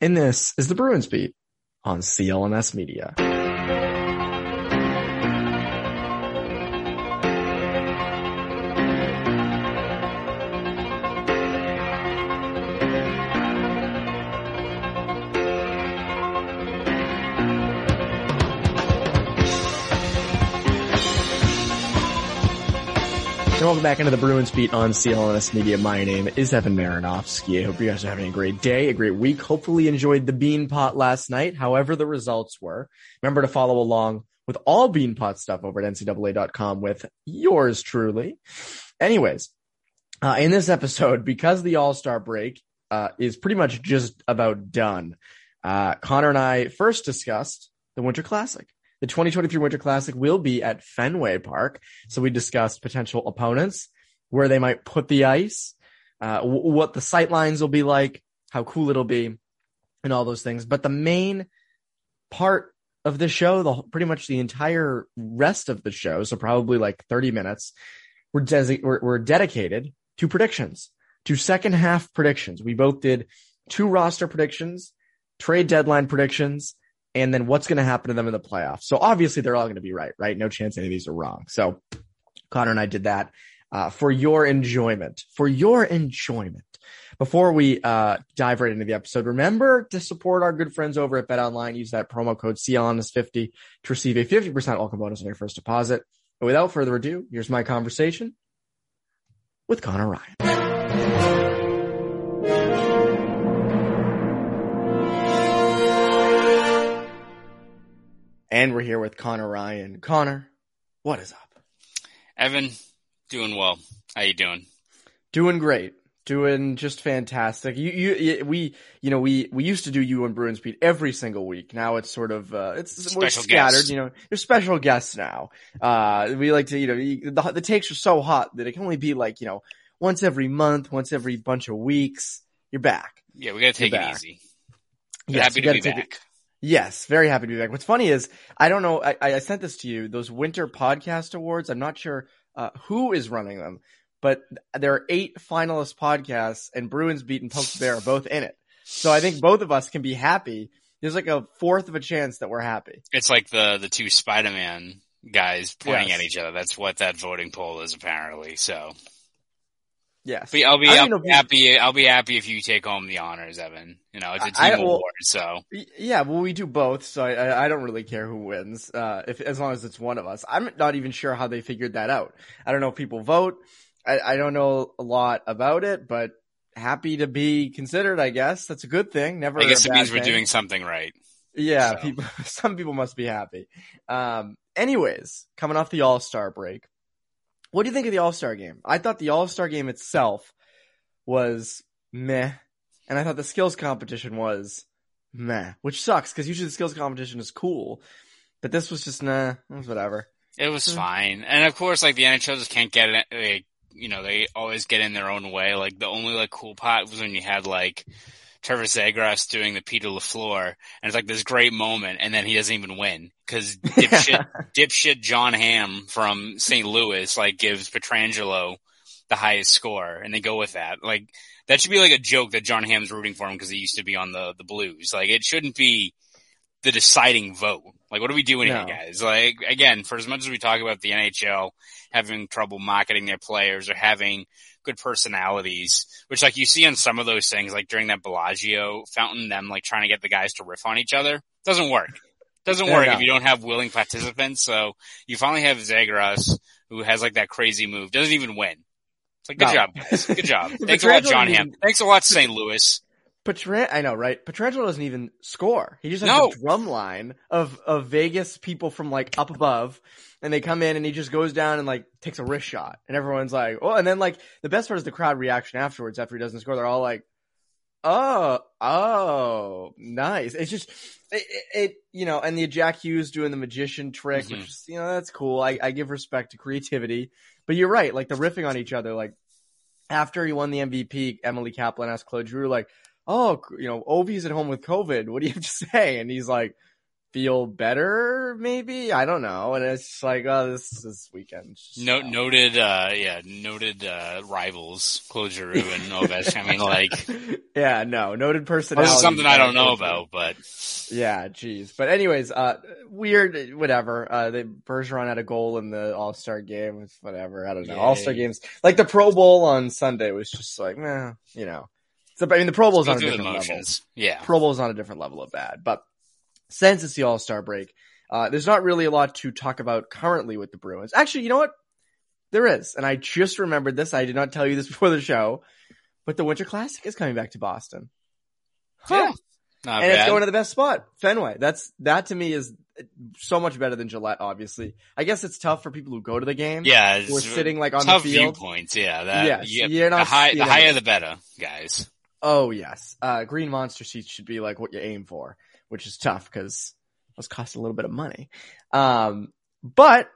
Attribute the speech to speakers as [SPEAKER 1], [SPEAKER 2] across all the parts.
[SPEAKER 1] and this is the Bruins Beat on CLNS Media. Welcome back into the Bruins beat on CLNS Media. My name is Evan Marinofsky. I hope you guys are having a great day, a great week. Hopefully enjoyed the Beanpot last night, however the results were. Remember to follow along with all Beanpot stuff over at ncaa.com with yours truly. Anyways, uh, in this episode, because the All-Star break uh, is pretty much just about done, uh, Connor and I first discussed the Winter Classic. The 2023 Winter Classic will be at Fenway Park. So we discussed potential opponents, where they might put the ice, uh, w- what the sight lines will be like, how cool it'll be, and all those things. But the main part of the show, the pretty much the entire rest of the show, so probably like 30 minutes, were, were, were dedicated to predictions, to second half predictions. We both did two roster predictions, trade deadline predictions, and then what's going to happen to them in the playoffs. So obviously they're all going to be right, right? No chance any of these are wrong. So Connor and I did that uh, for your enjoyment, for your enjoyment. Before we uh, dive right into the episode, remember to support our good friends over at BetOnline. Use that promo code CLNS50 to receive a 50% welcome bonus on your first deposit. But without further ado, here's my conversation with Connor Ryan. And we're here with Connor Ryan. Connor, what is up?
[SPEAKER 2] Evan, doing well. How you doing?
[SPEAKER 1] Doing great. Doing just fantastic. You, you, we, you know, we, we used to do you and Bruins beat every single week. Now it's sort of, uh, it's
[SPEAKER 2] Special
[SPEAKER 1] scattered,
[SPEAKER 2] guests.
[SPEAKER 1] you know, there's special guests now. Uh, we like to, you know, the, the takes are so hot that it can only be like, you know, once every month, once every bunch of weeks. You're back.
[SPEAKER 2] Yeah, we gotta take it easy.
[SPEAKER 1] Yes,
[SPEAKER 2] happy to be
[SPEAKER 1] take it-
[SPEAKER 2] back.
[SPEAKER 1] Yes, very happy to be back. What's funny is I don't know. I, I sent this to you. Those Winter Podcast Awards. I'm not sure uh, who is running them, but there are eight finalist podcasts, and Bruins Beat and Pokes Bear are both in it. So I think both of us can be happy. There's like a fourth of a chance that we're happy.
[SPEAKER 2] It's like the the two Spider Man guys pointing
[SPEAKER 1] Yes.
[SPEAKER 2] at each other. That's what that voting poll is apparently. So,
[SPEAKER 1] Yes,
[SPEAKER 2] but I'll be, I'll be
[SPEAKER 1] if you-
[SPEAKER 2] happy. I'll be happy if you take home the honors, Evan. You know, it's a team
[SPEAKER 1] I- well-
[SPEAKER 2] award. So
[SPEAKER 1] Yeah, well, we do both, so I, I, don't really care who wins, uh, if as long as it's one of us. I'm not even sure how they figured that out. I don't know if people vote. I, I don't know a lot about it, but happy to be considered. I guess that's a good thing. Never.
[SPEAKER 2] I guess it means we're doing something right.
[SPEAKER 1] Yeah,
[SPEAKER 2] so.
[SPEAKER 1] people. Some people must be happy. Um. Anyways, coming off the All Star break, what do you think of the All Star game? I thought the All Star game itself was meh, and I thought the skills competition was meh, which sucks because usually the skills competition is cool, but this was just nah, it was whatever.
[SPEAKER 2] It was
[SPEAKER 1] Mm.
[SPEAKER 2] fine, and of course, like the NHL just can't get it. Like, you know, they always get in their own way. Like the only like cool part was when you had like Trevor Zegras doing the Peter Lafleur, and it's like this great moment, and then he doesn't even win because dipshit, dipshit Jon Hamm from St. Louis like gives Pietrangelo the highest score, and they go with that. Like that should be like a joke that Jon Hamm's rooting for him because he used to be on the the Blues. Like it shouldn't be the deciding vote. Like, what are we doing
[SPEAKER 1] No.
[SPEAKER 2] here, guys? Like, again, for as much as we talk about the NHL having trouble marketing their players or having good personalities, which like you see on some of those things, like during that Bellagio fountain, them like trying to get the guys to riff on each other, doesn't work. Doesn't
[SPEAKER 1] Yeah,
[SPEAKER 2] work
[SPEAKER 1] no.
[SPEAKER 2] if you don't have willing participants. So you finally have Zegras, who has like that crazy move, doesn't even win. It's like, good
[SPEAKER 1] No.
[SPEAKER 2] job, guys. Good job. Thanks a lot, John
[SPEAKER 1] didn't
[SPEAKER 2] Hamm. Thanks a lot, St. Louis.
[SPEAKER 1] Petran- I know, right? Pietrangelo doesn't even score. He just has
[SPEAKER 2] No.
[SPEAKER 1] a drum line of, of Vegas people from like up above and they come in and he just goes down and like takes a wrist shot and everyone's like, oh, and then like the best part is the crowd reaction afterwards after he doesn't score. They're all like, oh, oh, nice. It's just it, it, you know, and the Jack Hughes doing the magician trick,
[SPEAKER 2] Mhm.
[SPEAKER 1] which is, you know that's cool. I, I give respect to creativity, but you're right. Like the riffing on each other. Like after he won the MVP, Emily Kaplan asked Claude Giroux, like, "Oh, you know, Ovi's at home with COVID. What do you have to say?" And he's like, "Feel better, maybe. I don't know." And it's like, "Oh, this this weekend."
[SPEAKER 2] No,
[SPEAKER 1] sucks.
[SPEAKER 2] noted, uh, yeah, noted uh, rivals, Claude Giroux and Ovechkin. I mean, like,
[SPEAKER 1] yeah, no, noted personality.
[SPEAKER 2] this is something I don't know about, but
[SPEAKER 1] Yeah, geez. But anyways, uh, weird, whatever. Uh, they Bergeron had a goal in the All Star game. It's whatever. I don't know. All Star games, like the Pro Bowl on Sunday, was just like, meh, you know. So, I mean, the Pro Bowl's on a different level.
[SPEAKER 2] Yeah.
[SPEAKER 1] Pro Bowl's on a different level of bad. But since it's the All Star break, uh, there's not really a lot to talk about currently with the Bruins. Actually, you know what? There is, and I just remembered this. I did not tell you this before the show, but the Winter Classic is coming back to Boston.
[SPEAKER 2] Yeah. Not
[SPEAKER 1] and
[SPEAKER 2] bad.
[SPEAKER 1] it's going to the best spot, Fenway. That's that to me is so much better than Gillette. Obviously, I guess it's tough for people who go to the game.
[SPEAKER 2] yeah,
[SPEAKER 1] who are sitting like on
[SPEAKER 2] tough
[SPEAKER 1] the field.
[SPEAKER 2] viewpoints. Yeah, that,
[SPEAKER 1] Yes,
[SPEAKER 2] you-
[SPEAKER 1] you're not
[SPEAKER 2] the, high,
[SPEAKER 1] seeing
[SPEAKER 2] the higher the better, guys.
[SPEAKER 1] Oh yes, uh, green monster seats should be like what you aim for, which is tough because those cost a little bit of money. Um, but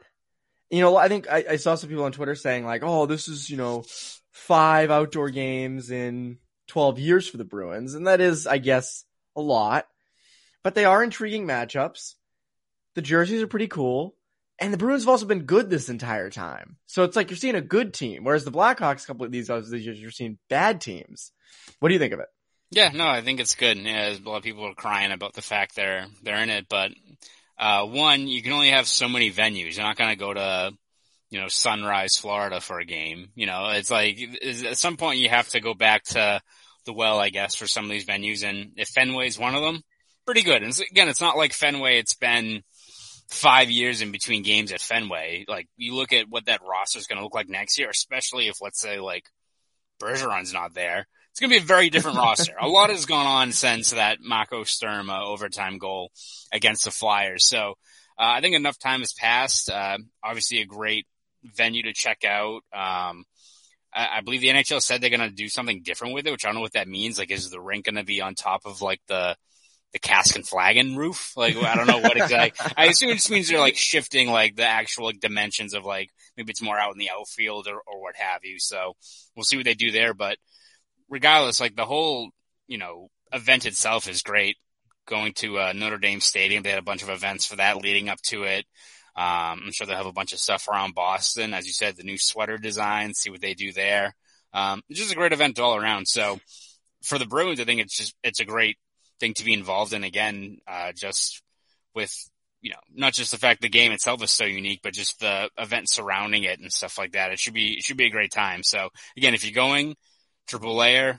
[SPEAKER 1] you know, I think I, I saw some people on Twitter saying like, "Oh, this is you know five outdoor games in twelve years for the Bruins," and that is, I guess, a lot. But they are intriguing matchups. The jerseys are pretty cool. And the Bruins have also been good this entire time. So it's like you're seeing a good team, whereas the Blackhawks, a couple of these years, you're seeing bad teams. What do you think of it?
[SPEAKER 2] Yeah, no, I think it's good. Yeah, a lot of people are crying about the fact they're they're in it, but uh, one, you can only have so many venues. You're not going to go to, you know, Sunrise, Florida for a game. You know, it's like at some point you have to go back to the well, I guess, for some of these venues. And if Fenway's one of them, pretty good. And again, it's not like Fenway. It's been five years in between games at Fenway. Like you look at what that roster is going to look like next year, especially if let's say like Bergeron's not there. It's going to be a very different roster. A lot has gone on since that Marco Sturm uh, overtime goal against the Flyers. So uh, I think enough time has passed. Uh, obviously, a great venue to check out. Um, I, I believe the NHL said they're going to do something different with it, which I don't know what that means. Like, is the rink going to be on top of like the the cask and flagon roof? Like, I don't know what exactly. I assume it just means they're like shifting like the actual like dimensions of like maybe it's more out in the outfield or, or what have you. So we'll see what they do there. But regardless, like the whole, you know, event itself is great. Going to uh, Notre Dame Stadium, they had a bunch of events for that leading up to it. Um, I'm sure they'll have a bunch of stuff around Boston, as you said, the new sweater design. See what they do there. Um, it's just a great event all around. So for the Bruins, I think it's just it's a great thing to be involved in. Again, uh, just with you know not just the fact the game itself is so unique, but just the event surrounding it and stuff like that. It should be it should be a great time. So again, if you're going, triple layer,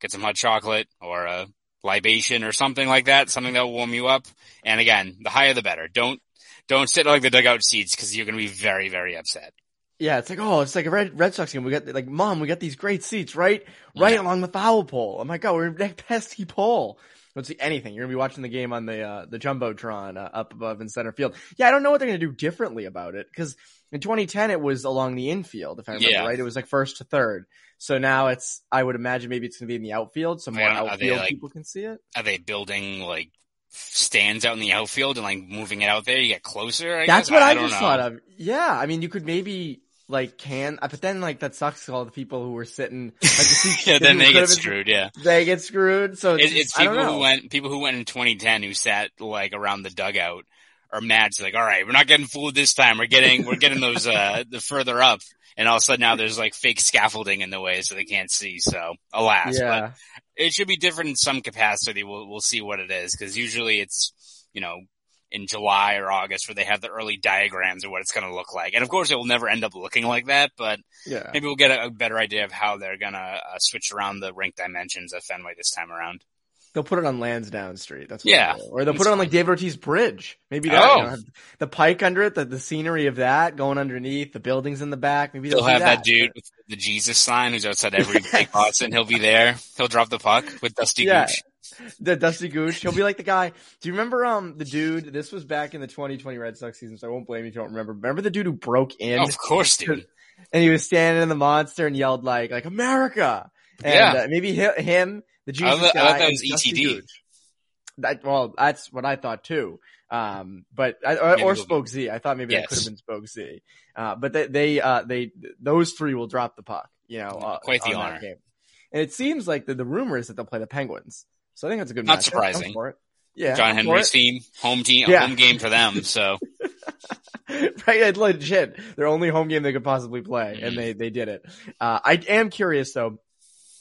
[SPEAKER 2] get some hot chocolate or a libation or something like that, something that will warm you up. And again, the higher the better. Don't don't sit like the dugout seats because you're going to be very very upset.
[SPEAKER 1] Yeah, it's like, oh, it's like a Red Red Sox game. We got like, mom, we got these great seats right, right
[SPEAKER 2] Yeah.
[SPEAKER 1] along the foul pole. Oh my god, we're in that pesky pole. Don't see anything. You're gonna be watching the game on the uh, the jumbotron uh, up above in center field. Yeah, I don't know what they're gonna do differently about it because in 2010 it was along the infield, if I remember
[SPEAKER 2] Yeah.
[SPEAKER 1] right. It was like first to third. So now it's, I would imagine maybe it's gonna be in the outfield, so more
[SPEAKER 2] are they,
[SPEAKER 1] outfield
[SPEAKER 2] like-
[SPEAKER 1] people can see it.
[SPEAKER 2] Are they building like stands out in the outfield and like moving it out there? You get closer. I
[SPEAKER 1] That's
[SPEAKER 2] guess?
[SPEAKER 1] what I,
[SPEAKER 2] don't
[SPEAKER 1] just
[SPEAKER 2] know.
[SPEAKER 1] thought of. Yeah, I mean, you could maybe like can, but then like that sucks. 'cause All the people who were sitting, like
[SPEAKER 2] yeah, then they get
[SPEAKER 1] been-
[SPEAKER 2] screwed. Yeah.
[SPEAKER 1] They get screwed. So it's,
[SPEAKER 2] it's
[SPEAKER 1] I don't
[SPEAKER 2] people
[SPEAKER 1] know.
[SPEAKER 2] who went people who went in 2010 who sat like around the dugout are mad. It's like, all right, we're not getting fooled this time. We're getting we're getting those uh the further up, and all of a sudden now there's like fake scaffolding in the way, so they can't see. So alas, but it should be different in some capacity. We'll we'll see what it is because usually it's you know in July or August where they have the early diagrams of what it's going to look like, and of course it will never end up looking like that, but
[SPEAKER 1] yeah.
[SPEAKER 2] maybe we'll get a, a better idea of how they're going to uh, switch around the rink dimensions of Fenway this time around.
[SPEAKER 1] They'll put it on Lansdowne Street. That's what
[SPEAKER 2] Yeah.
[SPEAKER 1] they'll or they'll put it on like. David Ortiz Bridge. Maybe that.
[SPEAKER 2] Oh.
[SPEAKER 1] you know, the pike under it, the, the scenery of that going underneath, the buildings in the back. Maybe they'll,
[SPEAKER 2] They'll have that,
[SPEAKER 1] that
[SPEAKER 2] dude with the Jesus sign who's outside every big Boston. He'll be there. He'll drop the puck with Dusty
[SPEAKER 1] Yeah.
[SPEAKER 2] Gooch.
[SPEAKER 1] The Dusty Gooch. He'll be like the guy. Do you remember um the dude? This was back in the 2020 Red Sox season, so I won't blame you if you don't remember. Remember the dude who broke in
[SPEAKER 2] of course, dude.
[SPEAKER 1] and he was standing in the monster and yelled like like America. And
[SPEAKER 2] Yeah.
[SPEAKER 1] uh, maybe hi- him, the Jesus
[SPEAKER 2] thought- I
[SPEAKER 1] guy,
[SPEAKER 2] thought that was
[SPEAKER 1] Dusty
[SPEAKER 2] ETD.
[SPEAKER 1] Gooch. That well, that's what I thought too. Um, but or, or Spoke Z. I thought maybe yes. that could have been Spoke Z. Uh, but they they uh, they those three will drop the puck. You know, uh,
[SPEAKER 2] quite the honor.
[SPEAKER 1] Game. And it seems like the, the rumor is that they'll play the Penguins. So I think that's a good.
[SPEAKER 2] Not
[SPEAKER 1] matchup.
[SPEAKER 2] surprising.
[SPEAKER 1] For it. Yeah,
[SPEAKER 2] John Henry's team, home team, yeah. home game for them. So.
[SPEAKER 1] right, legit, their only home game they could possibly play, mm-hmm. and they they did it. Uh, I am curious though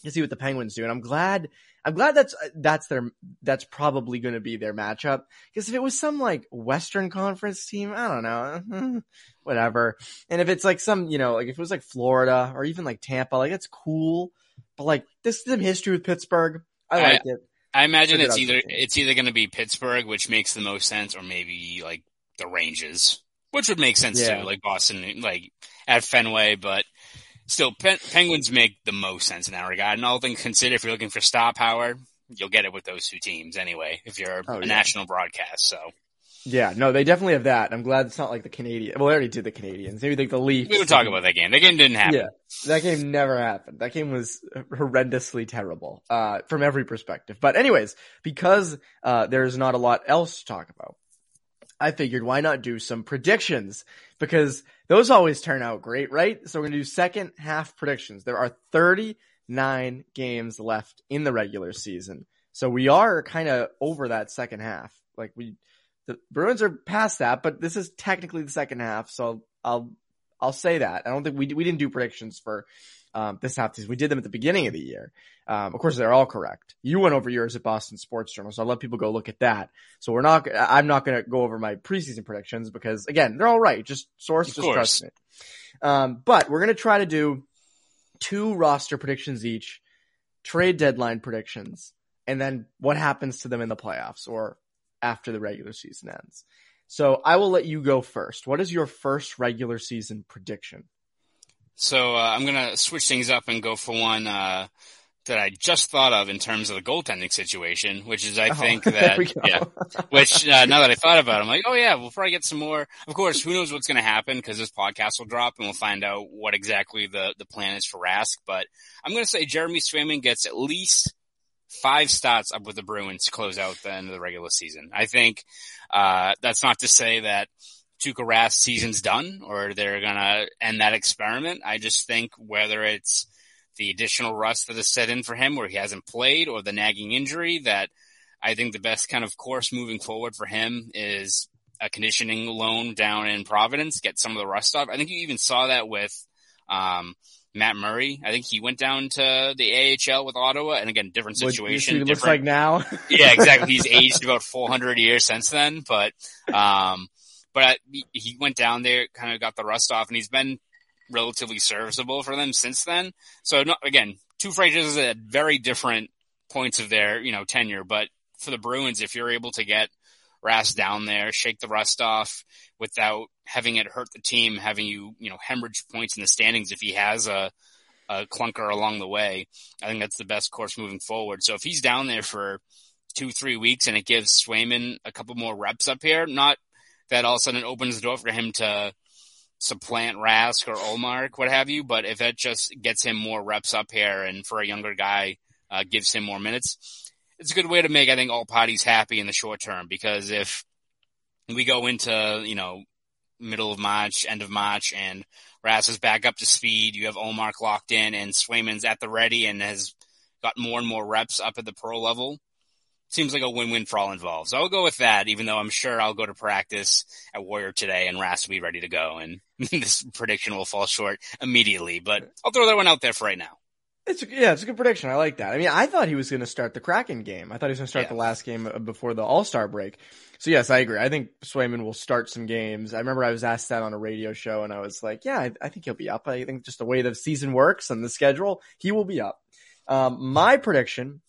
[SPEAKER 1] to see what the Penguins do, and I'm glad I'm glad that's that's their that's probably going to be their matchup because if it was some like Western Conference team, I don't know, whatever. And if it's like some, you know, like if it was like Florida or even like Tampa, like that's cool. But like this is some history with Pittsburgh. I liked it.
[SPEAKER 2] I imagine it's either it's either going to be Pittsburgh, which makes the most sense, or maybe like the Rangers, which would make sense yeah. too, like Boston, like at Fenway. But still, Pen- Penguins make the most sense in that regard. And all things considered, if you're looking for star power, you'll get it with those two teams anyway. If you're oh, a yeah. national broadcast, so
[SPEAKER 1] yeah, no, they definitely have that. I'm glad it's not like the Canadian. Well, they already did the Canadiens. Maybe like the Leafs.
[SPEAKER 2] We were talking about that game. That game didn't happen.
[SPEAKER 1] Yeah, that game never happened. That game was horrendously terrible, uh, from every perspective. But anyways, because, uh, there's not a lot else to talk about, I figured why not do some predictions? Because those always turn out great, right? So we're going to do second half predictions. There are 39 games left in the regular season. So we are kind of over that second half. Like we, the Bruins are past that, but this is technically the second half. So I'll, I'll say that. I don't think we, we didn't do predictions for um, this half We did them at the beginning of the year. Um, of course, they're all correct. You went over yours at Boston Sports Journal, so I'll let people go look at that. So we're not, I'm not going to go over my preseason predictions because again, they're all right. Just source, of just course. trust me. Um, but we're going to try to do two roster predictions each, trade deadline predictions, and then what happens to them in the playoffs or after the regular season ends. So I will let you go first. What is your first regular season prediction?
[SPEAKER 2] So uh, I'm gonna switch things up and go for one uh, that I just thought of in terms of the goaltending situation, which is I oh, think that yeah, which uh, now that I thought about, it, I'm like, oh yeah, we'll probably get some more. Of course, who knows what's going to happen because this podcast will drop and we'll find out what exactly the the plan is for Rask. But I'm going to say Jeremy Swayman gets at least five stats up with the Bruins to close out the end of the regular season. I think uh, that's not to say that Tuukka Rask season's done or they're gonna end that experiment. I just think whether it's the additional rust that is set in for him where he hasn't played or the nagging injury that I think the best kind of course moving forward for him is a conditioning loan down in Providence, get some of the rust off. I think you even saw that with, um, Matt Murray. I think he went down to the AHL with Ottawa, and again, different situation.
[SPEAKER 1] What looks like now.
[SPEAKER 2] yeah, exactly. He's aged about 400 years since then, but um, but he went down there, kind of got the rust off, and he's been relatively serviceable for them since then. So again, two franchises at very different points of their you know tenure, but for the Bruins, if you're able to get Rask down there, shake the rust off without having it hurt the team, having you you know hemorrhage points in the standings if he has a a clunker along the way. I think that's the best course moving forward. So if he's down there for two, three weeks and it gives Swayman a couple more reps up here, not that all of a sudden opens the door for him to supplant Rask or Ullmark, what have you. But if that just gets him more reps up here and for a younger guy, uh, gives him more minutes, it's a good way to make, I think, all parties happy in the short term. Because if we go into, you know, middle of March, end of March, and Rask is back up to speed, you have Ullmark locked in and Swayman's at the ready and has got more and more reps up at the pro level seems like a win-win for all involved. So I'll go with that, even though I'm sure I'll go to practice at Warrior today and Rask will be ready to go. And this prediction will fall short immediately, but I'll throw that one out there for right now.
[SPEAKER 1] It's yeah, it's a good prediction. I like that. I mean, I thought he was going to start the Kraken game. I thought he was going to start yeah. the last game uh, before the All Star break. So yes, I agree. I think Swayman will start some games. I remember I was asked that on a radio show, and I was like, "Yeah, I, I think he'll be up. I think just the way the season works and the schedule, he will be up." Um, my prediction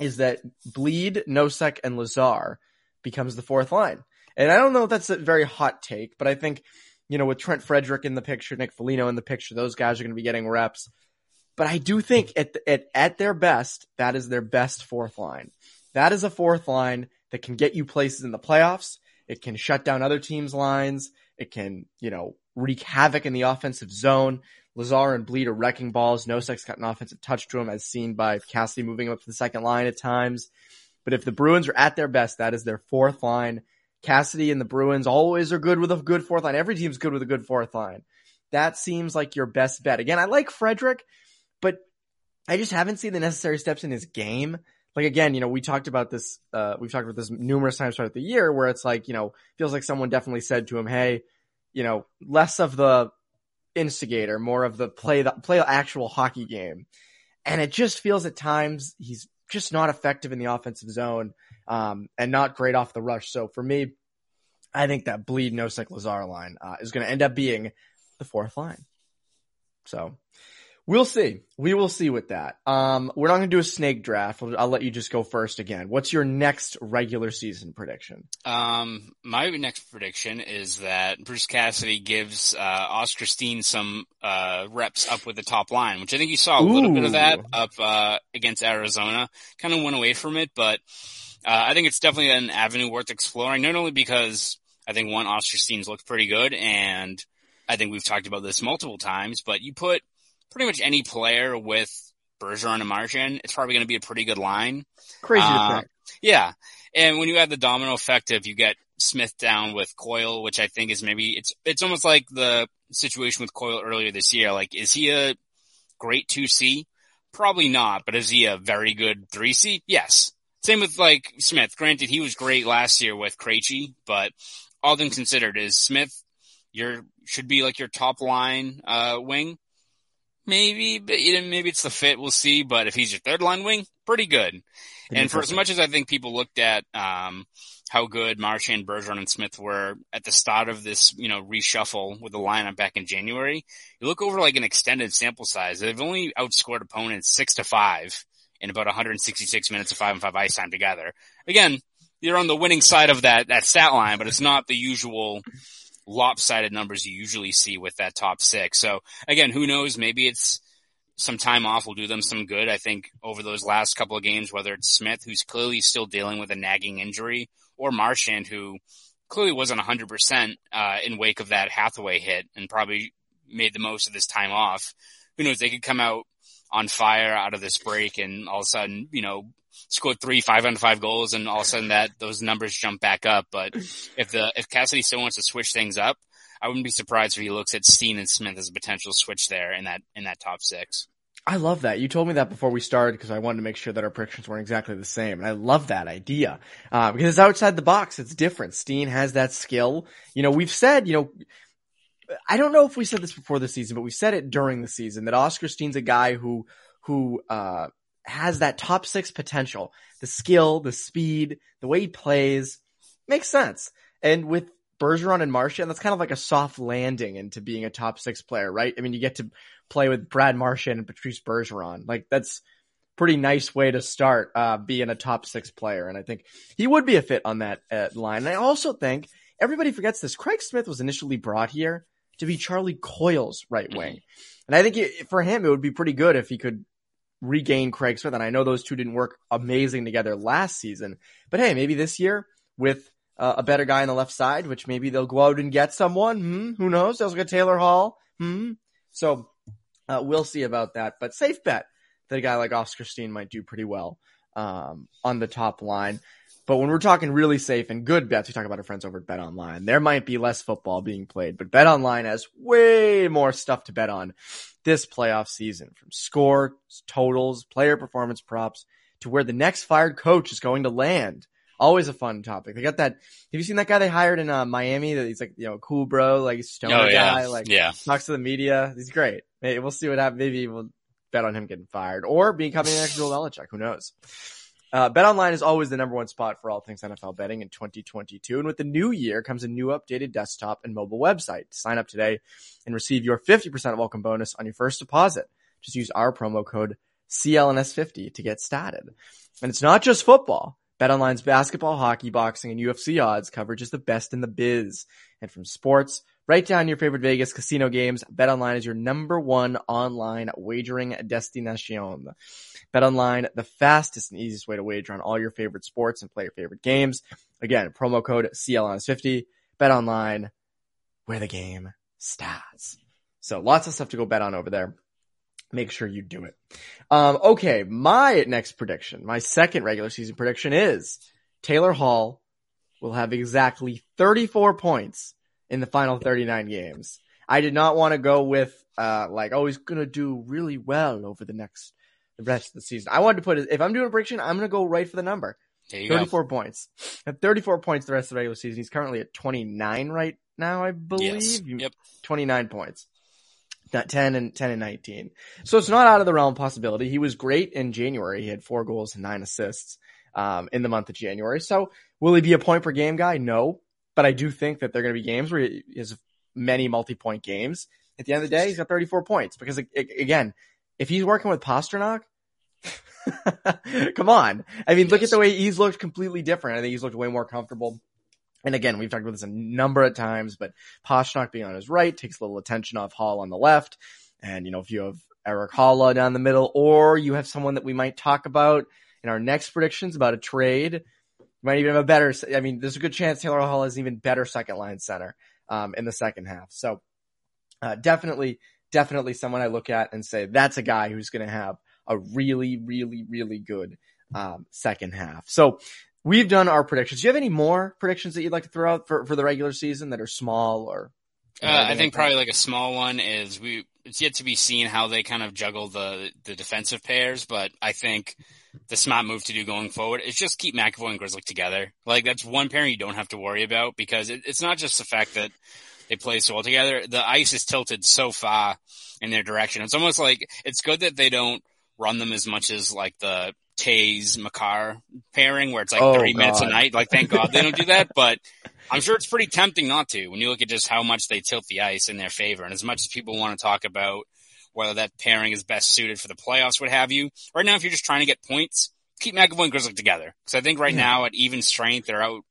[SPEAKER 1] is that Blidh, Nosek, and Lazar becomes the fourth line. And I don't know if that's a very hot take, but I think, you know, with Trent Frederick in the picture, Nick Foligno in the picture, those guys are going to be getting reps. But I do think at, at, at their best, that is their best fourth line. That is a fourth line that can get you places in the playoffs. It can shut down other teams' lines. It can, you know, wreak havoc in the offensive zone. Lazar and Blidh are wrecking balls. Nosek's got an offensive touch to him as seen by Cassidy moving up to the second line at times. But if the Bruins are at their best, that is their fourth line. Cassidy and the Bruins always are good with a good fourth line. Every team's good with a good fourth line. That seems like your best bet. Again, I like Frederick, but I just haven't seen the necessary steps in his game. Like again, you know, we talked about this, uh, we've talked about this numerous times throughout the year where it's like, you know, feels like someone definitely said to him, Hey, you know, less of the instigator, more of the play the play actual hockey game. And it just feels at times he's just not effective in the offensive zone, um, and not great off the rush. So for me, I think that Blidh Nosek Lazar line uh, is going to end up being the fourth line. So we'll see. We will see with that. Um, we're not going to do a snake draft. I'll, I'll, let you just go first again. What's your next regular season prediction?
[SPEAKER 2] Um, my next prediction is that Bruce Cassidy gives uh, Oskar Steen some uh, reps up with the top line, which I think you saw a Ooh. little bit of that up uh, against Arizona. Kind of went away from it, but uh, I think it's definitely an avenue worth exploring. Not only because I think one Oskar Steen's looked pretty good and – I think we've talked about this multiple times, but you put pretty much any player with Bergeron and Marchand, it's probably going to be a pretty good line.
[SPEAKER 1] Crazy uh,
[SPEAKER 2] Yeah. And when you add the domino effect of you get Smith down with Coyle, which I think is maybe it's it's almost like the situation with Coyle earlier this year. Like, is he a great two C? Probably not, but is he a very good three C? Yes. Same with like Smith. Granted, he was great last year with Krejci, but all things considered, is Smith your should be like your top line uh, wing. Maybe, but maybe it's the fit. We'll see. But if he's your third line wing, pretty good. And for as much as I think people looked at um, how good Marchand, Bergeron, and Smith were at the start of this, you know, reshuffle with the lineup back in January, you look over like an extended sample size. They've only outscored opponents six to five in about 166 minutes of five and five ice time together. Again, you're on the winning side of that that stat line, but it's not the usual lopsided numbers you usually see with that top six. So again, who knows? Maybe it's some time off will do them some good. I think over those last couple of games, whether it's Smith, who's clearly still dealing with a nagging injury, or Marchand, who clearly wasn't 100% uh, in wake of that Hathaway hit and probably made the most of this time off. Who knows? They could come out on fire out of this break and all of a sudden, you know, scored three five on five goals and all of a sudden that those numbers jump back up. But if the if Cassidy still wants to switch things up, I wouldn't be surprised if he looks at Steen and Smith as a potential switch there in that in that top six.
[SPEAKER 1] I love that. You told me that before we started because I wanted to make sure that our predictions weren't exactly the same. And I love that idea. Uh, because it's outside the box. It's different. Steen has that skill. You know, we've said, you know, I don't know if we said this before the season, but we said it during the season that Oskar Steen's a guy who, who, uh, has that top six potential. The skill, the speed, the way he plays makes sense. And with Bergeron and Marchand, that's kind of like a soft landing into being a top six player, right? I mean, you get to play with Brad Marchand and Patrice Bergeron. Like that's pretty nice way to start, uh, being a top six player. And I think he would be a fit on that uh, line. And I also think everybody forgets this. Craig Smith was initially brought here to be Charlie Coyle's right wing. And I think it, for him, it would be pretty good if he could regain Craig Smith. And I know those two didn't work amazing together last season, but hey, maybe this year with uh, a better guy on the left side, which maybe they'll go out and get someone. Hmm, who knows? They'll get Taylor Hall. Hmm. So uh, we'll see about that, but safe bet that a guy like Oskar Steen might do pretty well um, on the top line. But when we're talking really safe and good bets, we talk about our friends over at BetOnline. There might be less football being played, but BetOnline has way more stuff to bet on this playoff season from scores, totals, player performance props to where the next fired coach is going to land. Always a fun topic. They got that. Have you seen that guy they hired in uh, Miami? That he's like, you know, cool bro, like stoner oh, yeah. guy, like
[SPEAKER 2] yeah.
[SPEAKER 1] talks to the media. He's great. Maybe we'll see what happens. Maybe we'll bet on him getting fired or becoming an actual Belichick. Who knows? Uh, BetOnline is always the number one spot for all things NFL betting in 2022. And with the new year comes a new updated desktop and mobile website. Sign up today and receive your 50% welcome bonus on your first deposit. Just use our promo code CLNS50 to get started. And it's not just football. BetOnline's basketball, hockey, boxing, and UFC odds coverage is the best in the biz. And from sports right down your favorite Vegas casino games, BetOnline is your number one online wagering destination. BetOnline, the fastest and easiest way to wager on all your favorite sports and play your favorite games. Again, promo code CLNS50. BetOnline, where the game starts. So lots of stuff to go bet on over there. make sure you do it. Um, okay, my next prediction, my second regular season prediction is Taylor Hall will have exactly 34 points in the final 39 games. I did not want to go with uh like oh he's gonna do really well over the next the rest of the season. I wanted to put it if I'm doing a prediction, I'm gonna go right for the number.
[SPEAKER 2] There you go.
[SPEAKER 1] 34 points. At 34 points the rest of the regular season. He's currently at 29 right now, I believe.
[SPEAKER 2] Yes. Yep.
[SPEAKER 1] 29 points. Not 10 and 10 and 19. So it's not out of the realm of possibility. He was great in January. He had four goals and nine assists um, in the month of January. So will he be a point per game guy? No, but I do think that there are going to be games where he has many multi-point games. At the end of the day, he's got 34 points because again, if he's working with Pastrnak, come on. I mean, look at the way he's looked completely different. I think he's looked way more comfortable. And again, we've talked about this a number of times, but Pastrnak being on his right takes a little attention off Hall on the left. And, you know, if you have Erik Haula down the middle, or you have someone that we might talk about in our next predictions about a trade, might even have a better, I mean, there's a good chance Taylor Hall has even better second line center, um, in the second half. So, uh, definitely, definitely someone I look at and say, that's a guy who's going to have a really, really, really good, um, second half. So, We've done our predictions. Do you have any more predictions that you'd like to throw out for, for the regular season that are small or?
[SPEAKER 2] Uh, I think probably like a small one is we. It's yet to be seen how they kind of juggle the the defensive pairs, but I think the smart move to do going forward is just keep McAvoy and Grizzly together. Like that's one pairing you don't have to worry about because it, it's not just the fact that they play so well together. The ice is tilted so far in their direction. It's almost like it's good that they don't run them as much as like the Toews Makar pairing where it's like
[SPEAKER 1] Oh,
[SPEAKER 2] three minutes a night. Like thank God they don't do that, but I'm sure it's pretty tempting not to when you look at just how much they tilt the ice in their favor. And as much as people want to talk about whether that pairing is best suited for the playoffs, what have you, right now, if you're just trying to get points, keep McAvoy and Grizzly together. Because I think right
[SPEAKER 1] Yeah.
[SPEAKER 2] now at even strength, they're out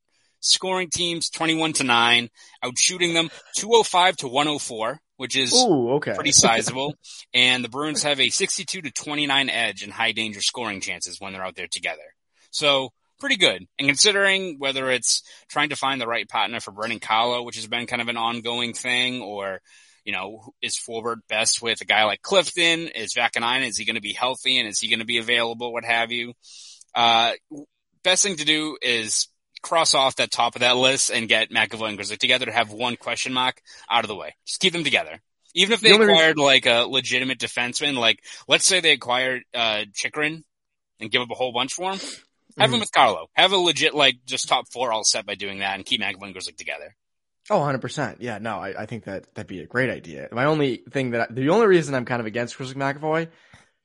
[SPEAKER 2] scoring teams 21 to 9, out shooting them 205 to 104, which is
[SPEAKER 1] Ooh, okay.
[SPEAKER 2] pretty sizable. and the Bruins have a 62 to 29 edge in high danger scoring chances when they're out there together. So pretty good. And considering whether it's trying to find the right partner for Brandon Carlo, which has been kind of an ongoing thing, or you know, is forward best with a guy like Clifton? Is Vaakanainen, is he going to be healthy and is he going to be available? What have you? Uh, best thing to do is cross off that top of that list and get McAvoy and Grizzly together to have one question mark out of the way. Just keep them together. Even if they
[SPEAKER 1] The only reason-
[SPEAKER 2] acquired like a legitimate defenseman, like let's say they acquired uh Chychrun and give up a whole bunch for him, have him with Carlo. Have a legit like just top four all set by doing that and keep McAvoy and Grizzly together.
[SPEAKER 1] Oh, 100%. Yeah, no, I, I think that that'd be a great idea. My only thing that, I, the only reason I'm kind of against Chris McAvoy,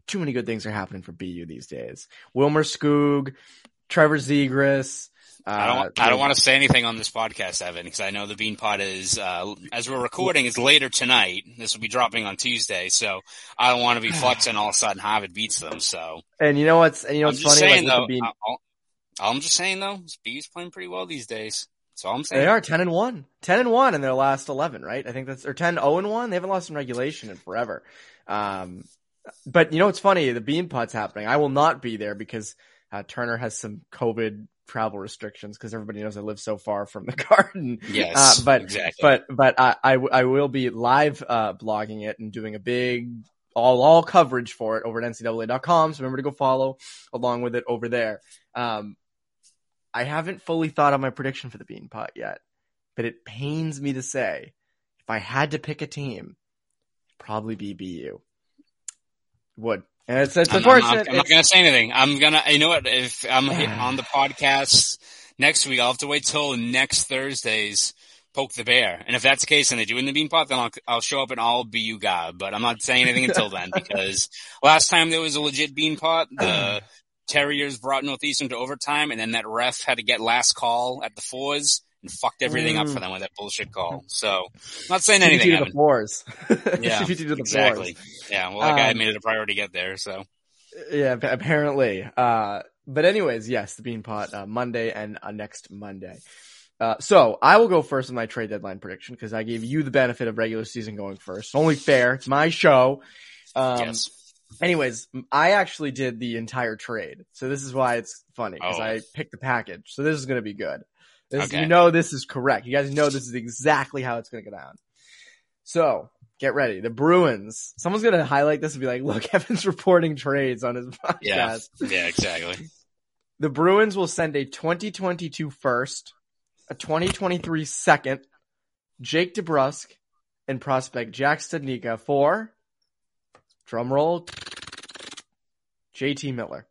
[SPEAKER 1] too many good things are happening for BU these days. Wilmer Skoog, Trevor Zegras. Uh,
[SPEAKER 2] I don't. Want, I don't want to say anything on this podcast, Evan, because I know the Beanpot is, uh, as we're recording, is later tonight. This will be dropping on Tuesday, so I don't want to be flexing all of a sudden Harvard beats them. So
[SPEAKER 1] And you know what's, and you know
[SPEAKER 2] I'm
[SPEAKER 1] what's
[SPEAKER 2] just
[SPEAKER 1] funny?
[SPEAKER 2] saying
[SPEAKER 1] like,
[SPEAKER 2] though.
[SPEAKER 1] with the being,
[SPEAKER 2] I'll, I'm just saying though, BU's playing pretty well these days. That's all I'm saying.
[SPEAKER 1] they are 10 and 1. 10 and 1 in their last 11, right? I think that's, or 10 0 and 1. They haven't lost in regulation in forever. Um, but you know what's funny? The Beanpot's happening. I will not be there because uh, Turner has some COVID travel restrictions because everybody knows I live so far from the garden.
[SPEAKER 2] Yes,
[SPEAKER 1] Uh, but
[SPEAKER 2] exactly.
[SPEAKER 1] but but I, I w- I will be live uh, blogging it and doing a big all all coverage for it over at ncaa.com. So remember to go follow along with it over there. Um, I haven't fully thought on my prediction for the Beanpot yet, but it pains me to say if I had to pick a team, it'd probably be BU. Would and it's it's
[SPEAKER 2] I'm, I'm not. I'm not gonna say anything. I'm gonna. You know what? If I'm on the podcast next week, I'll have to wait till next Thursday's poke the bear. And if that's the case, and they do in the Beanpot, then I'll I'll show up and I'll be you guy. But I'm not saying anything until then because last time there was a legit Beanpot, the Terriers brought Northeastern to overtime, and then that ref had to get last call at the fours and fucked everything up
[SPEAKER 1] Mm.
[SPEAKER 2] for them with that bullshit call. So not saying anything.
[SPEAKER 1] to the fours.
[SPEAKER 2] Yeah,
[SPEAKER 1] to the
[SPEAKER 2] exactly.
[SPEAKER 1] fours.
[SPEAKER 2] Yeah, well, that guy
[SPEAKER 1] Um,
[SPEAKER 2] made it a priority to get there. So
[SPEAKER 1] Yeah, apparently. Uh, but anyways, yes, the Beanpot uh, Monday and uh, next Monday. Uh, so I will go first with my trade deadline prediction because I gave you the benefit of regular season going first. Only fair. It's my show. Um,
[SPEAKER 2] yes.
[SPEAKER 1] Anyways, I actually did the entire trade, so this is why it's funny because
[SPEAKER 2] Oh.
[SPEAKER 1] I picked the package. So this is going to be good. This,
[SPEAKER 2] Okay.
[SPEAKER 1] You know this is correct. You guys know this is exactly how it's going to go down. So get ready. The Bruins. Someone's gonna highlight this and be like, "Look, Evan's reporting trades on his podcast."
[SPEAKER 2] Yeah, yeah, exactly.
[SPEAKER 1] The Bruins will send a 2022 first, a 2023 second, Jake DeBrusk, and prospect Jack Studnicka for drumroll JT Miller.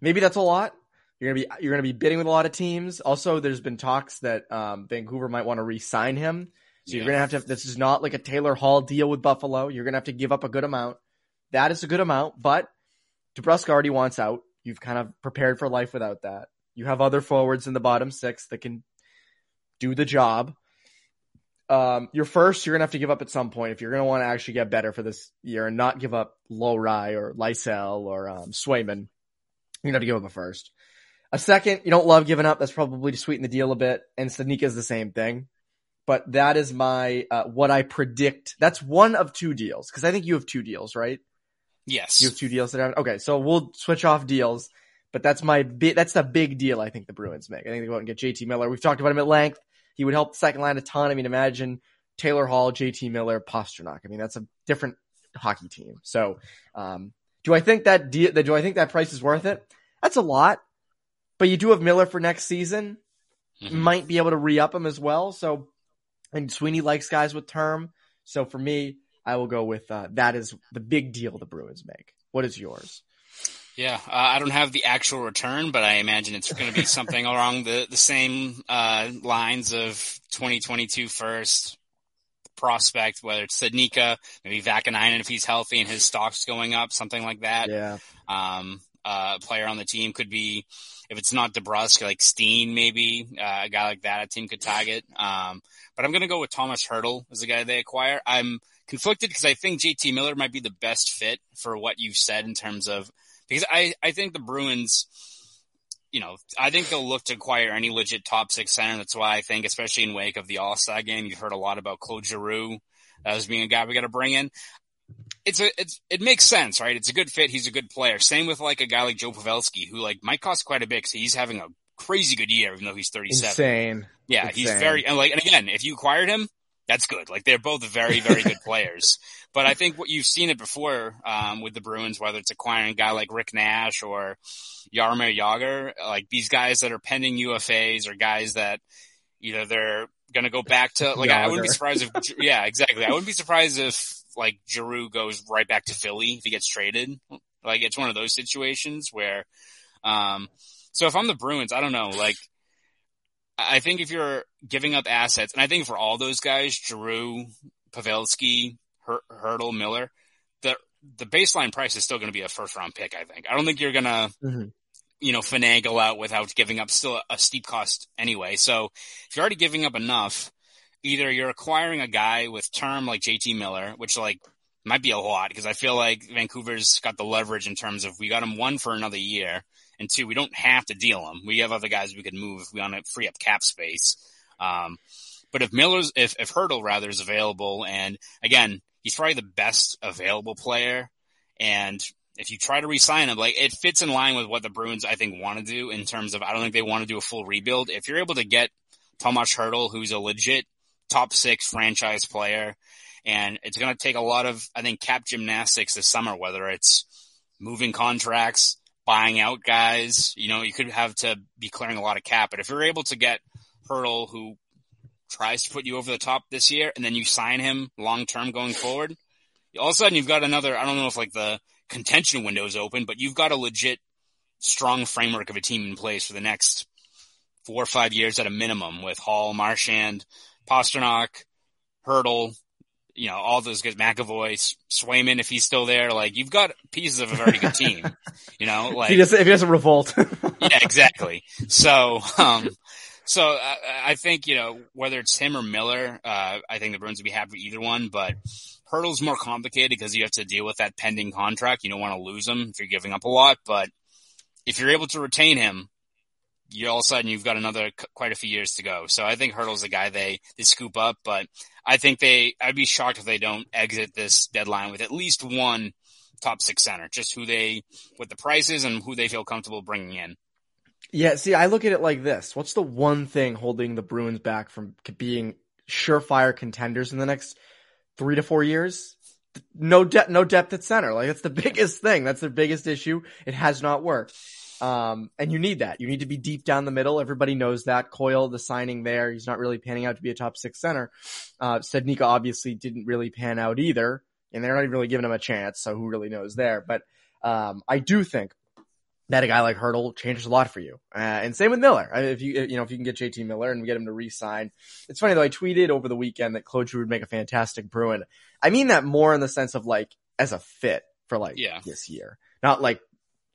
[SPEAKER 1] Maybe that's a lot. You're gonna be you're gonna be bidding with a lot of teams. Also, there's been talks that um, Vancouver might want to re-sign him. So yeah. you're gonna have to. This is not like a Taylor Hall deal with Buffalo. You're gonna have to give up a good amount. That is a good amount, but DeBrusk already wants out. You've kind of prepared for life without that. You have other forwards in the bottom six that can do the job. Um, your first, you're gonna have to give up at some point if you're gonna want to actually get better for this year and not give up Lohrei or Lysell or um, Swayman. You're gonna have to give up a first. A second, you don't love giving up. That's probably to sweeten the deal a bit. And Studnicka is the same thing. But that is my, uh, what I predict. That's one of two deals. Cause I think you have two deals, right?
[SPEAKER 2] Yes.
[SPEAKER 1] You have two deals that are, okay. So we'll switch off deals. But that's my big, that's the big deal I think the Bruins make. I think they go out and get JT Miller. We've talked about him at length. He would help the second line a ton. I mean, imagine Taylor Hall, JT Miller, Pastrnak. I mean, that's a different hockey team. So, um, do I think that de- do I think that price is worth it? That's a lot. But you do have Miller for next season. Mm-hmm. Might be able to re up him as well. So, and Sweeney likes guys with term. So for me, I will go with uh, that is the big deal the Bruins make. What is yours?
[SPEAKER 2] Yeah, uh, I don't have the actual return, but I imagine it's going to be something along the the same uh, lines of 2022 first prospect, whether it's Studnicka, maybe Vaakanainen if he's healthy and his stock's going up, something like that.
[SPEAKER 1] Yeah.
[SPEAKER 2] Um, uh, player on the team could be if it's not DeBrusk, like Steen, maybe uh, a guy like that a team could target. Um, but I'm going to go with Thomas Hertl as the guy they acquire. I'm conflicted because I think JT Miller might be the best fit for what you've said in terms of because I I think the Bruins. You know, I think they'll look to acquire any legit top six center. That's why I think, especially in wake of the All Star game, you've heard a lot about Claude Giroux as being a guy we got to bring in it's a it's it makes sense, right? It's a good fit. He's a good player. Same with like a guy like Joe Pavelski, who like might cost quite a bit because he's having a crazy good year, even though he's thirty seven.
[SPEAKER 1] Insane.
[SPEAKER 2] Yeah,
[SPEAKER 1] Insane.
[SPEAKER 2] he's very and like and again, if you acquired him, that's good. Like they're both very very good players. But I think what you've seen it before um, with the Bruins, whether it's acquiring a guy like Rick Nash or Jaromir Jagr, like these guys that are pending UFAs or guys that either they're going to go back to like I, I wouldn't be surprised if yeah exactly I wouldn't be surprised if like Giroux goes right back to Philly if he gets traded. Like it's one of those situations where, um, so if I'm the Bruins, I don't know, like, I think if you're giving up assets, and I think for all those guys, Giroux, Pavelski, Her- Hertl, Miller, the the baseline price is still going to be a first round pick. I think. I don't think you're gonna, mm-hmm. you know, finagle out without giving up still a, a steep cost anyway. So if you're already giving up enough, either you're acquiring a guy with term like JT Miller, which like might be a lot because I feel like Vancouver's got the leverage in terms of we got him one for another year, and two, we don't have to deal him. We have other guys we could move if we want to free up cap space. Um, but if Miller's, if, if Hertl rather is available, and again, he's probably the best available player, and if you try to re-sign him, like it fits in line with what the Bruins I think want to do in terms of I don't think they want to do a full rebuild. If you're able to get Tomas Hertl, who's a legit top six franchise player. And it's going to take a lot of, I think, cap gymnastics this summer, whether it's moving contracts, buying out guys. You know, you could have to be clearing a lot of cap. But if you're able to get Hertl, who tries to put you over the top this year, and then you sign him long term going forward, all of a sudden you've got another, I don't know if like the contention window is open, but you've got a legit strong framework of a team in place for the next four or five years at a minimum with Hall, Marchand, Pastrnak, Hertl, you know, all those guys, McAvoy, Swayman, if he's still there, like you've got pieces of a very good team, you know, like
[SPEAKER 1] if he doesn't, if he doesn't revolt.
[SPEAKER 2] yeah, exactly. So, um, so I, I, think, you know, whether it's him or Miller, uh, I think the Bruins would be happy with either one, but Hertl's more complicated because you have to deal with that pending contract. You don't want to lose him if you're giving up a lot, but if you're able to retain him, you all of a sudden you've got another quite a few years to go. So I think Hertl's the guy they, they scoop up, but I think they, I'd be shocked if they don't exit this deadline with at least one top six center, just who they, what the price is and who they feel comfortable bringing in.
[SPEAKER 1] Yeah. See, I look at it like this. What's the one thing holding the Bruins back from being surefire contenders in the next three to four years. No depth, no depth at center. Like that's the biggest thing. That's the biggest issue. It has not worked. Um, and you need that. You need to be deep down the middle. Everybody knows that. Coyle, the signing there, he's not really panning out to be a top six center. Uh, Studnicka obviously didn't really pan out either, and they're not even really giving him a chance. So who really knows there? But um, I do think that a guy like Hertl changes a lot for you. Uh, and same with Miller. If you, you know, if you can get JT Miller and get him to re-sign. It's funny though, I tweeted over the weekend that Claude would make a fantastic Bruin. I mean that more in the sense of like, as a fit for like
[SPEAKER 2] Yeah.
[SPEAKER 1] this year. Not like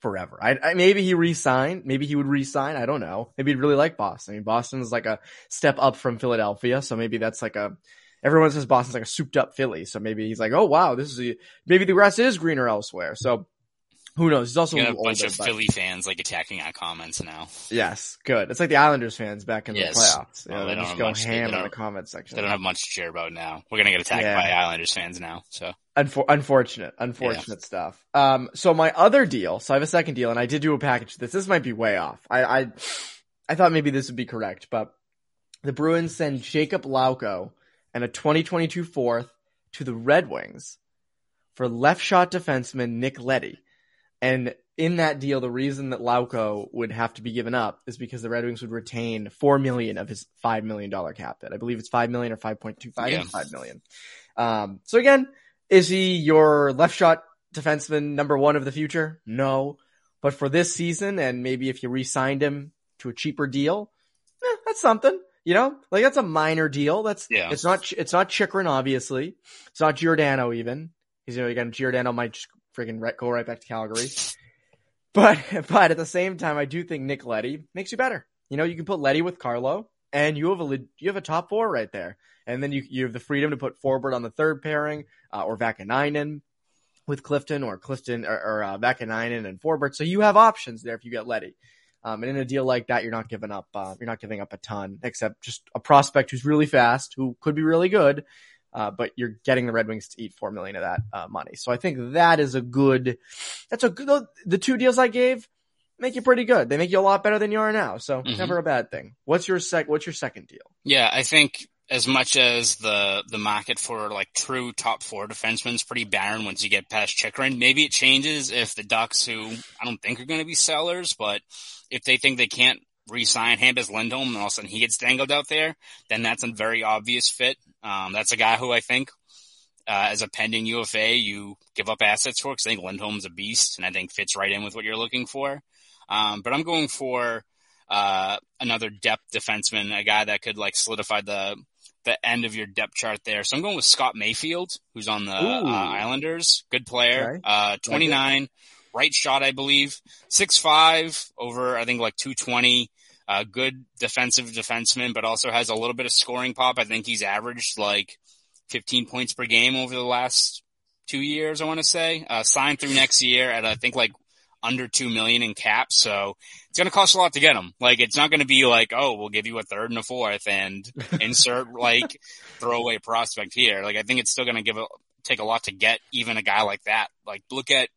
[SPEAKER 1] forever. I, I maybe he re-signed. Maybe he would re-sign. I don't know. Maybe he'd really like Boston. I mean, Boston is like a step up from Philadelphia. So maybe that's like a, everyone says Boston's like a souped up Philly. So maybe he's like, oh wow, this is a, maybe the grass is greener elsewhere. So who knows? He's also a
[SPEAKER 2] got a
[SPEAKER 1] little
[SPEAKER 2] bunch of
[SPEAKER 1] but-
[SPEAKER 2] Philly fans like attacking our comments now.
[SPEAKER 1] Yes, good. It's like the Islanders fans back in
[SPEAKER 2] Yes.
[SPEAKER 1] the playoffs.
[SPEAKER 2] Well,
[SPEAKER 1] know,
[SPEAKER 2] they
[SPEAKER 1] they
[SPEAKER 2] don't
[SPEAKER 1] just go
[SPEAKER 2] much-
[SPEAKER 1] ham in the comment section.
[SPEAKER 2] They don't have much to cheer about now. We're gonna get attacked
[SPEAKER 1] Yeah.
[SPEAKER 2] by Islanders fans now. So
[SPEAKER 1] Unfor- unfortunate, unfortunate stuff. Um, so my other deal, so I have a second deal and I did do a package. This, this might be way off. I, I, I thought maybe this would be correct, but the Bruins send Jacob Lauko and a 2022 fourth to the Red Wings for left shot defenseman Nick Leddy. And in that deal, the reason that Lauko would have to be given up is because the Red Wings would retain four million of his five million dollar cap hit. I believe it's five million or five point two five.
[SPEAKER 2] Yeah.
[SPEAKER 1] Five million. Um, so again, is he your left shot defenseman number one of the future? No. But for this season, and maybe if you re-signed him to a cheaper deal, eh, that's something. You know, like that's a minor deal. That's
[SPEAKER 2] Yeah.
[SPEAKER 1] It's not. It's not Chychrun, obviously. It's not Giordano even. Because you know, again, Giordano might just freaking re- go right back to Calgary. But but at the same time, I do think Nick Leddy makes you better. You know, you can put Leddy with Carlo, and you have a you have a top four right there. And then you you have the freedom to put Forbort on the third pairing, uh, or Vaakanainen with Clifton, or Clifton or, or uh, Vaakanainen and Forbort. So you have options there if you get Leddy. Um, and in a deal like that, you're not giving up. Uh, you're not giving up a ton, except just a prospect who's really fast, who could be really good. Uh, but you're getting the Red Wings to eat four million of that uh, money. So I think that is a good. That's a good. The two deals I gave make you pretty good. They make you a lot better than you are now. So
[SPEAKER 2] Mhm.
[SPEAKER 1] never a bad thing. What's your sec? What's your second deal?
[SPEAKER 2] yeah, I think as much as the the market for like true top four defensemen is pretty barren once you get past Chychrun. Maybe it changes if the Ducks, who I don't think are going to be sellers, but if they think they can't re-sign Hampus Lindholm and all of a sudden he gets dangled out there, then that's a very obvious fit. Um, that's a guy who I think, uh, as a pending UFA, you give up assets for because I think Lindholm's a beast and I think fits right in with what you're looking for. Um, but I'm going for uh, another depth defenseman, a guy that could like solidify the the end of your depth chart there. So I'm going with Scott Mayfield, who's on the uh, Islanders. Good player,
[SPEAKER 1] Okay.
[SPEAKER 2] uh, 29, right shot, I believe, six five over I think like 220. Uh, good defensive defenseman, but also has a little bit of scoring pop. I think he's averaged like 15 points per game over the last two years. I want to say uh, signed through next year at I think like under two million in cap. So it's going to cost a lot to get him. Like it's not going to be like, oh, we'll give you a third and a fourth and insert like throwaway prospect here. Like I think it's still going to give a, take a lot to get even a guy like that. Like look at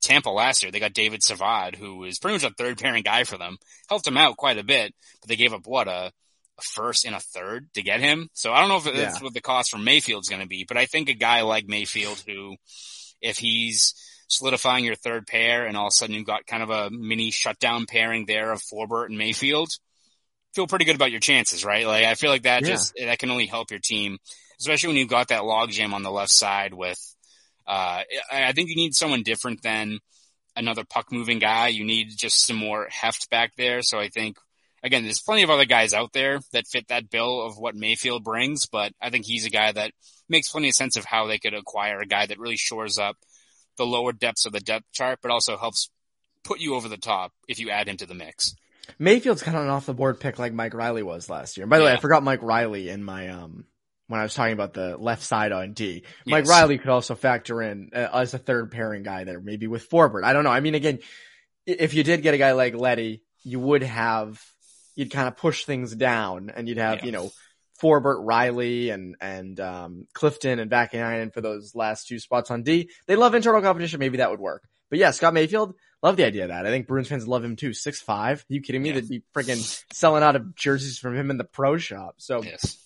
[SPEAKER 2] Tampa last year. They got David Savard, who is pretty much a third pairing guy for them. Helped him out quite a bit, but they gave up what a, a first and a third to get him. So I don't know if that's
[SPEAKER 1] Yeah.
[SPEAKER 2] what the cost for Mayfield's going to be, but I think a guy like Mayfield who, if he's solidifying your third pair and all of a sudden you've got kind of a mini shutdown pairing there of Forbort and Mayfield, feel pretty good about your chances, right? Like I feel like that
[SPEAKER 1] Yeah.
[SPEAKER 2] just, that can only help your team, especially when you've got that logjam on the left side with, uh, I think you need someone different than another puck moving guy. You need just some more heft back there. So I think, again, there's plenty of other guys out there that fit that bill of what Mayfield brings, but I think he's a guy that makes plenty of sense of how they could acquire a guy that really shores up the lower depths of the depth chart, but also helps put you over the top if you add him to the mix.
[SPEAKER 1] Mayfield's kind of an off the board pick like Mike Reilly was last year. By the way, I forgot Mike Reilly in my um when I was talking about the left side on D. Mike Reilly could also factor in uh, as a third pairing guy there, maybe with Forbort. I don't know. I mean, again, if you did get a guy like Leddy, you would have you'd kind of push things down, and you'd have
[SPEAKER 2] Yeah.
[SPEAKER 1] you know Forbort, Reilly, and and um, Clifton and Vaakanainen for those last two spots on D. They love internal competition. Maybe that would work. But yeah, Scott Mayfield, love the idea of that. I think Bruins fans love him too. Six five. Are you kidding me?
[SPEAKER 2] Yeah.
[SPEAKER 1] They'd be freaking selling out of jerseys from him in the pro shop. So
[SPEAKER 2] Yes.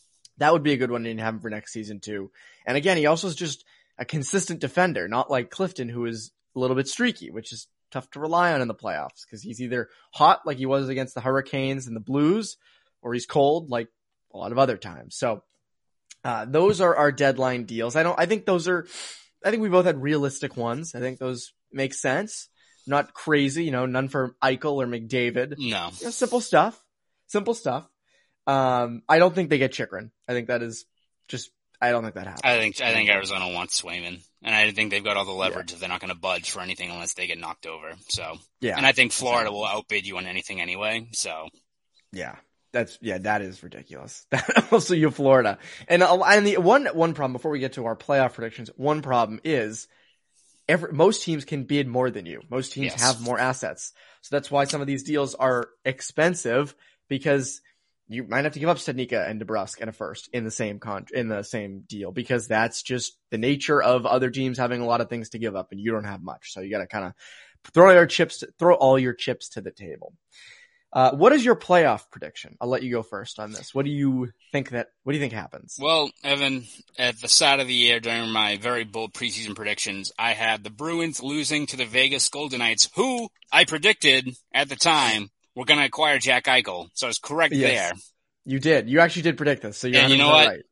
[SPEAKER 1] That would be a good one to have him for next season too. And again, he also is just a consistent defender, not like Clifton, who is a little bit streaky, which is tough to rely on in the playoffs because he's either hot like he was against the Hurricanes and the Blues, or he's cold like a lot of other times. So uh, those are our deadline deals. I don't. I think those are. I think we both had realistic ones. I think those make sense. Not crazy, you know. None for Eichel or McDavid.
[SPEAKER 2] No,
[SPEAKER 1] You know, simple stuff. Simple stuff. Um, I don't think they get Chychrun. I think that is just. I don't think that happens.
[SPEAKER 2] I think I think Arizona wants Swayman, and I think they've got all the leverage that they're not going to budge for anything unless they get knocked over. So,
[SPEAKER 1] yeah,
[SPEAKER 2] and I think Florida will outbid you on anything anyway. So,
[SPEAKER 1] yeah, that's yeah, that is ridiculous. That also, you Florida, and uh, and the one one problem before we get to our playoff predictions, one problem is every most teams can bid more than you. Most teams
[SPEAKER 2] Yes.
[SPEAKER 1] have more assets, so that's why some of these deals are expensive because you might have to give up Studnicka and DeBrusk and a first in the same con in the same deal because that's just the nature of other teams having a lot of things to give up and you don't have much. So you got to kind of throw your chips, throw all your chips to the table. Uh, what is your playoff prediction? I'll let you go first on this. What do you think that, what do you think happens?
[SPEAKER 2] well, Evan, at the start of the year during my very bold preseason predictions, I had the Bruins losing to the Vegas Golden Knights, who I predicted at the time were going to acquire Jack Eichel. So I was correct
[SPEAKER 1] Yes.
[SPEAKER 2] there.
[SPEAKER 1] You did. You actually did predict this. So you're
[SPEAKER 2] And you know
[SPEAKER 1] 100%
[SPEAKER 2] what?
[SPEAKER 1] right.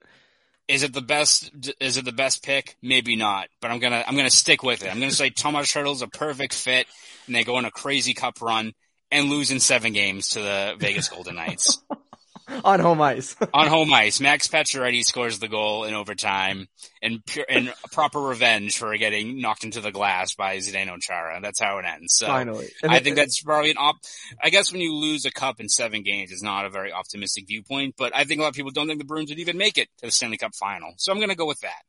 [SPEAKER 2] Is it the best? Is it the best pick? Maybe not, but I'm gonna I'm gonna stick with it. I'm gonna say Tomas Hertl's a perfect fit, and they go on a crazy cup run and lose in seven games to the Vegas Golden Knights
[SPEAKER 1] On home ice.
[SPEAKER 2] on home ice. Max Pacioretty scores the goal in overtime, and pure and proper revenge for getting knocked into the glass by Zdeno Chara. That's how it ends. So
[SPEAKER 1] Finally. And
[SPEAKER 2] I
[SPEAKER 1] it-
[SPEAKER 2] think that's probably an op. I guess when you lose a cup in seven games is not a very optimistic viewpoint, but I think a lot of people don't think the Bruins would even make it to the Stanley Cup final. So I'm going to go with that.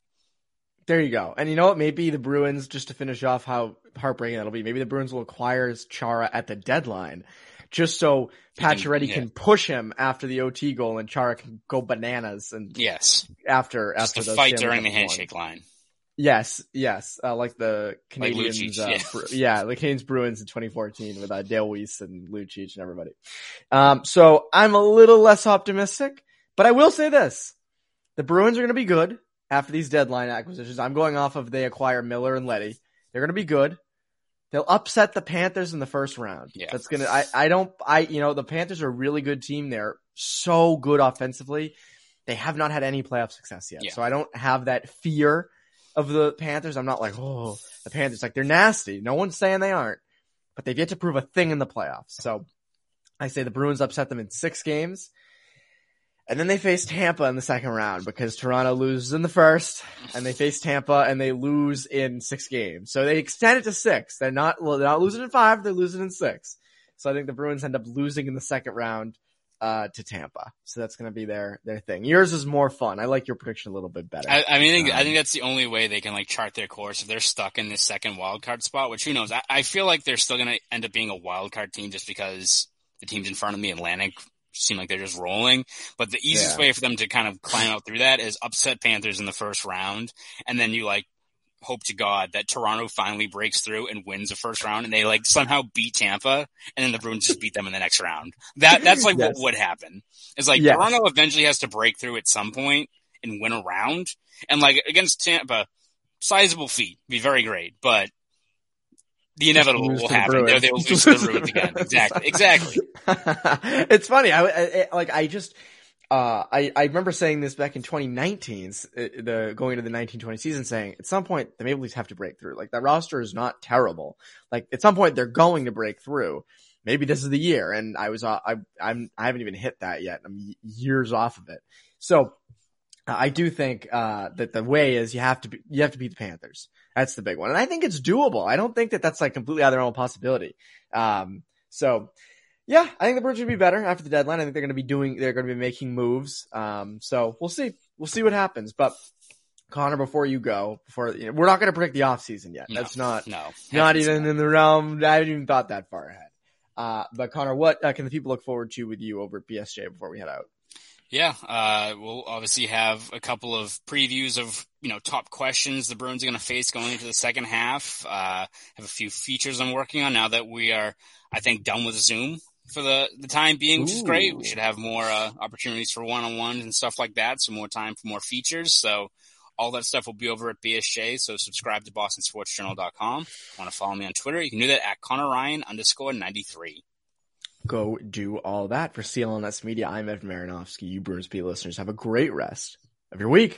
[SPEAKER 1] There you go. And you know what? Maybe the Bruins, just to finish off how heartbreaking that'll be, maybe the Bruins will acquire Chara at the deadline, just so Pacioretty
[SPEAKER 2] yeah.
[SPEAKER 1] can push him after the OT goal and Chara can go bananas and
[SPEAKER 2] Yes,
[SPEAKER 1] after
[SPEAKER 2] just
[SPEAKER 1] after the
[SPEAKER 2] fight during the handshake line.
[SPEAKER 1] Yes, yes, uh, like the
[SPEAKER 2] Like
[SPEAKER 1] Canadiens,
[SPEAKER 2] Lucic,
[SPEAKER 1] uh,
[SPEAKER 2] yeah.
[SPEAKER 1] Bru- yeah, the Canes Bruins in 2014 with uh, Dale Weise and Lucic and everybody. Um, so I'm a little less optimistic, but I will say this: the Bruins are going to be good after these deadline acquisitions. I'm going off of they acquire Miller and Leddy. They're going to be good. They'll upset the Panthers in the first round.
[SPEAKER 2] Yeah.
[SPEAKER 1] That's gonna. I. I don't. I. You know, the Panthers are a really good team. They're so good offensively. They have not had any playoff success yet,
[SPEAKER 2] Yeah.
[SPEAKER 1] so I don't have that fear of the Panthers. I'm not like, oh, the Panthers. Like they're nasty. No one's saying they aren't, but they've yet to prove a thing in the playoffs. So I say the Bruins upset them in six games. And then they face Tampa in the second round because Toronto loses in the first and they face Tampa and they lose in six games. So they extend it to six. They're not, well, they're not losing in five. They're losing in six. So I think the Bruins end up losing in the second round, uh, to Tampa. So that's going to be their, their thing. Yours is more fun. I like your prediction a little bit better.
[SPEAKER 2] I, I mean, I think, I
[SPEAKER 1] Um,
[SPEAKER 2] think that's the only way they can like chart their course if they're stuck in this second wild card spot. Which who knows? I, I feel like they're still going to end up being a wild card team just because the teams in front of me, Atlantic, seem like they're just rolling. But the easiest
[SPEAKER 1] Yeah.
[SPEAKER 2] way for them to kind of climb out through that is upset Panthers in the first round, and then you like hope to God that Toronto finally breaks through and wins the first round, and they like somehow beat Tampa, and then the Bruins just beat them in the next round. That that's like
[SPEAKER 1] Yes.
[SPEAKER 2] what would happen. It's like
[SPEAKER 1] Yes.
[SPEAKER 2] Toronto eventually has to break through at some point and win a round, and like against Tampa, sizable feat, be very great, but the inevitable will
[SPEAKER 1] to the
[SPEAKER 2] happen. They, will lose to the Bruins again. Exactly, exactly.
[SPEAKER 1] it's funny. I, I- like I just uh I I remember saying this back in 2019, s- uh, the going into the 1920 season, saying at some point the Maple Leafs have to break through. Like that roster is not terrible. Like at some point they're going to break through. Maybe this is the year, and I was uh, I I'm I haven't even hit that yet. I'm years off of it. So I do think uh, that the way is you have to be, you have to beat the Panthers. That's the big one, and I think it's doable. I don't think that that's like completely out of their own possibility. Um, so yeah, I think the Bruins should be better after the deadline. I think they're going to be doing, they're going to be making moves. Um, so we'll see, we'll see what happens. But Conor, before you go, before you know, we're not going to predict the off season yet.
[SPEAKER 2] No,
[SPEAKER 1] That's not
[SPEAKER 2] no,
[SPEAKER 1] not even
[SPEAKER 2] no.
[SPEAKER 1] in the realm. I haven't even thought that far ahead. Uh, but Conor, what uh, can the people look forward to with you over at BSJ before we head out?
[SPEAKER 2] Yeah, uh, we'll obviously have a couple of previews of you know top questions the Bruins are going to face going into the second half. Uh, have a few features I'm working on now that we are, I think, done with Zoom for the the time being, which is great. We should have more uh, opportunities for one on ones and stuff like that. So more time for more features. So all that stuff will be over at BSJ. So subscribe to BostonSportsJournal.com. Want to follow me on Twitter? You can do that at Conor Ryan underscore ninety three.
[SPEAKER 1] Go do all that for CLNS Media. I'm Evan Marinofsky. You Bruins Beat listeners have a great rest of your week.